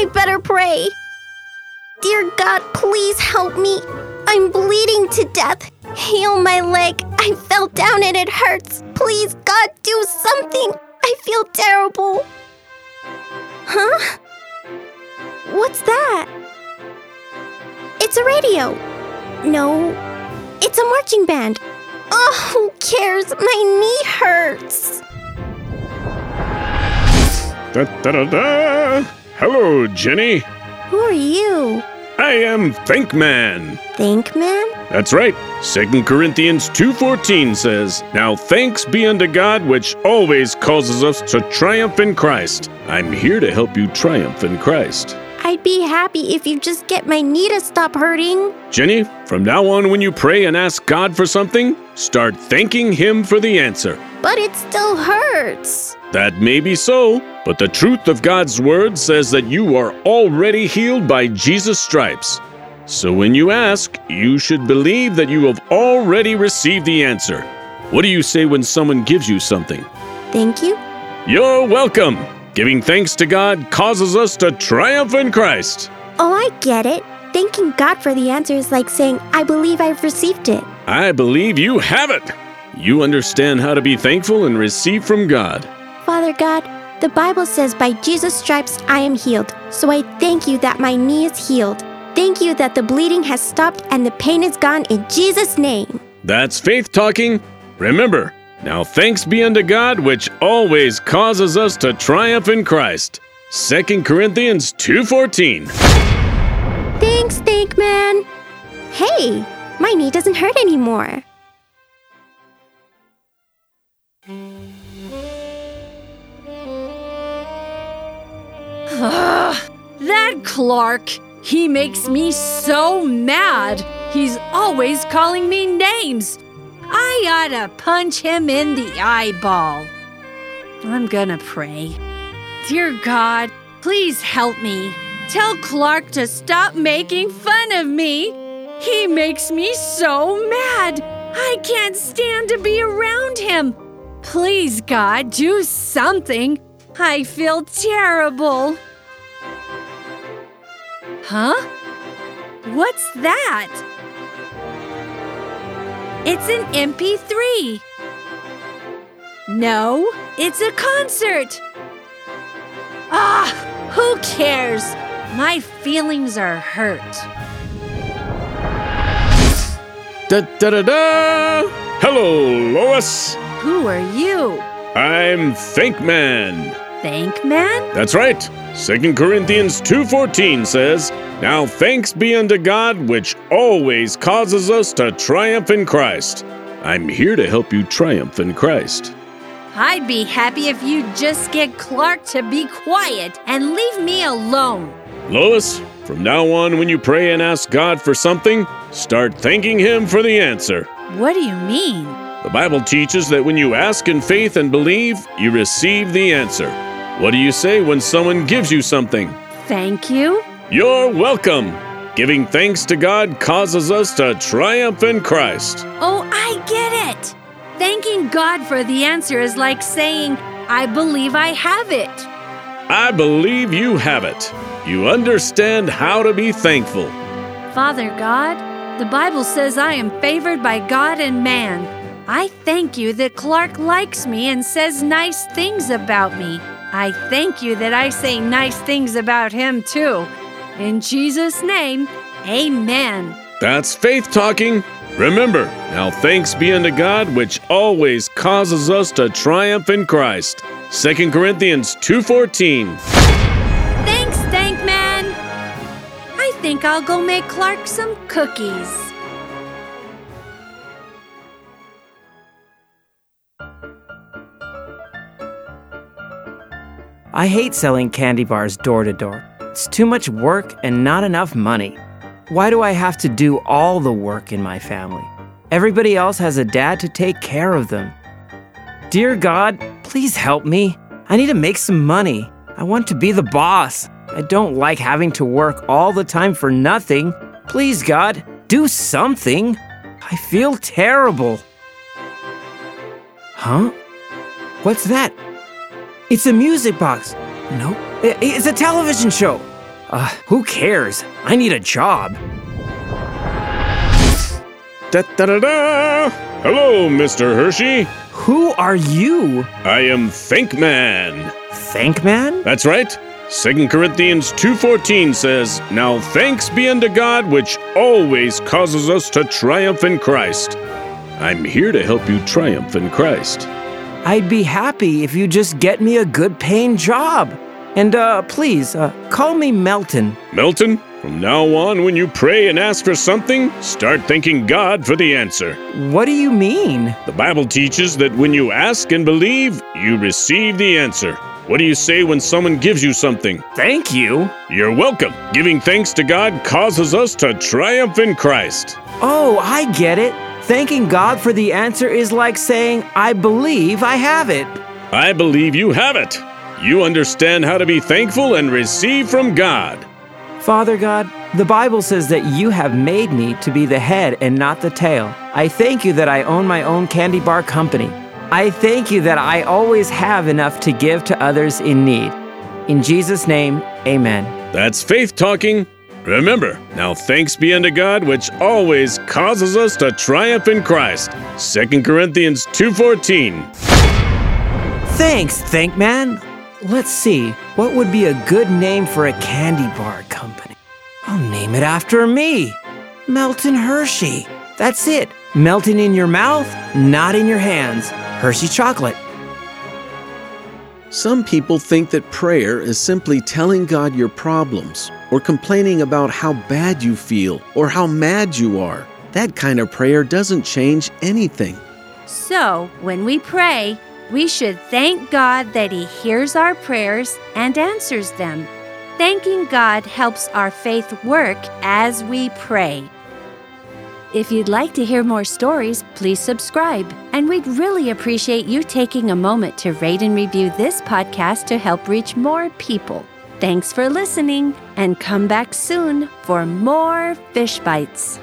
I better pray. Dear God, please help me. I'm bleeding to death. Heal my leg. I fell down and it hurts. Please, God, do something. I feel terrible. Huh? What's that? It's a radio. No, it's a marching band. Oh, who cares? My knee hurts. Da da da! Hello, Jenny. Who are you? I am Thank Man. Think man? That's right. 2 Corinthians 2:14 says, "Now thanks be unto God which always causes us to triumph in Christ." I'm here to help you triumph in Christ. I'd be happy if you just get my knee to stop hurting. Jenny, from now on when you pray and ask God for something, start thanking him for the answer. But it still hurts. That may be so, but the truth of God's word says that you are already healed by Jesus' stripes. So when you ask, you should believe that you have already received the answer. What do you say when someone gives you something? Thank you. You're welcome. Giving thanks to God causes us to triumph in Christ. Oh, I get it. Thanking God for the answer is like saying, I believe I've received it. I believe you have it. You understand how to be thankful and receive from God. Father God, the Bible says, By Jesus' stripes I am healed. So I thank you that my knee is healed. Thank you that the bleeding has stopped and the pain is gone in Jesus' name. That's faith talking. Remember, now thanks be unto God which always causes us to triumph in Christ. 2 Corinthians 2:14. Thanks, Thank Man. Hey, my knee doesn't hurt anymore. That Clark, he makes me so mad. He's always calling me names. I ought to punch him in the eyeball. I'm gonna pray. Dear God, please help me. Tell Clark to stop making fun of me. He makes me so mad. I can't stand to be around him. Please, God, do something. I feel terrible. Huh? What's that? It's an MP3. No, it's a concert. Ah, who cares? My feelings are hurt. Da da da da! Hello, Lois. Who are you? I'm Thank Man. Thank man? That's right. 2 Corinthians 2:14 says, "Now thanks be unto God which always causes us to triumph in Christ." I'm here to help you triumph in Christ. I'd be happy if you'd just get Clark to be quiet and leave me alone. Lois, from now on when you pray and ask God for something, start thanking him for the answer. What do you mean? The Bible teaches that when you ask in faith and believe, you receive the answer. What do you say when someone gives you something? Thank you. You're welcome. Giving thanks to God causes us to triumph in Christ. Oh, I get it. Thanking God for the answer is like saying, I believe I have it. I believe you have it. You understand how to be thankful. Father God, the Bible says I am favored by God and man. I thank you that Clark likes me and says nice things about me. I thank you that I say nice things about him too. In Jesus' name, amen. That's faith talking. Remember, now thanks be unto God which always causes us to triumph in Christ. 2 Corinthians 2:14. Thanks, Thank Man. I think I'll go make Clark some cookies. I hate selling candy bars door to door. It's too much work and not enough money. Why do I have to do all the work in my family? Everybody else has a dad to take care of them. Dear God, please help me. I need to make some money. I want to be the boss. I don't like having to work all the time for nothing. Please, God, do something. I feel terrible. Huh? What's that? It's a music box. No, it's a television show. Uh, who cares? I need a job. Da da da da! Hello, Mr. Hershey. Who are you? I am Thank Man. Thank man? That's right. 2 Corinthians 2:14 says, "Now thanks be unto God which always causes us to triumph in Christ." I'm here to help you triumph in Christ. I'd be happy if you just get me a good paying job. And uh, please, uh, call me Melton. Melton? from now on when you pray and ask for something, start thanking God for the answer. What do you mean? The Bible teaches that when you ask and believe, you receive the answer. What do you say when someone gives you something? Thank you. You're welcome. Giving thanks to God causes us to triumph in Christ. Oh, I get it. Thanking God for the answer is like saying, I believe I have it. I believe you have it. You understand how to be thankful and receive from God. Father God, the Bible says that you have made me to be the head and not the tail. I thank you that I own my own candy bar company. I thank you that I always have enough to give to others in need. In Jesus' name, amen. That's faith talking. Remember, now thanks be unto God which always causes us to triumph in Christ. 2 Corinthians 2:14. Thanks, Thank Man. Let's see, what would be a good name for a candy bar company? I'll name it after me Melton Hershey. That's it. Melting in your mouth, not in your hands. Hershey chocolate. Some people think that prayer is simply telling God your problems or complaining about how bad you feel or how mad you are. That kind of prayer doesn't change anything. So, when we pray, we should thank God that He hears our prayers and answers them. Thanking God helps our faith work as we pray. If you'd like to hear more stories, please subscribe. And we'd really appreciate you taking a moment to rate and review this podcast to help reach more people. Thanks for listening, and come back soon for more Fish Bites.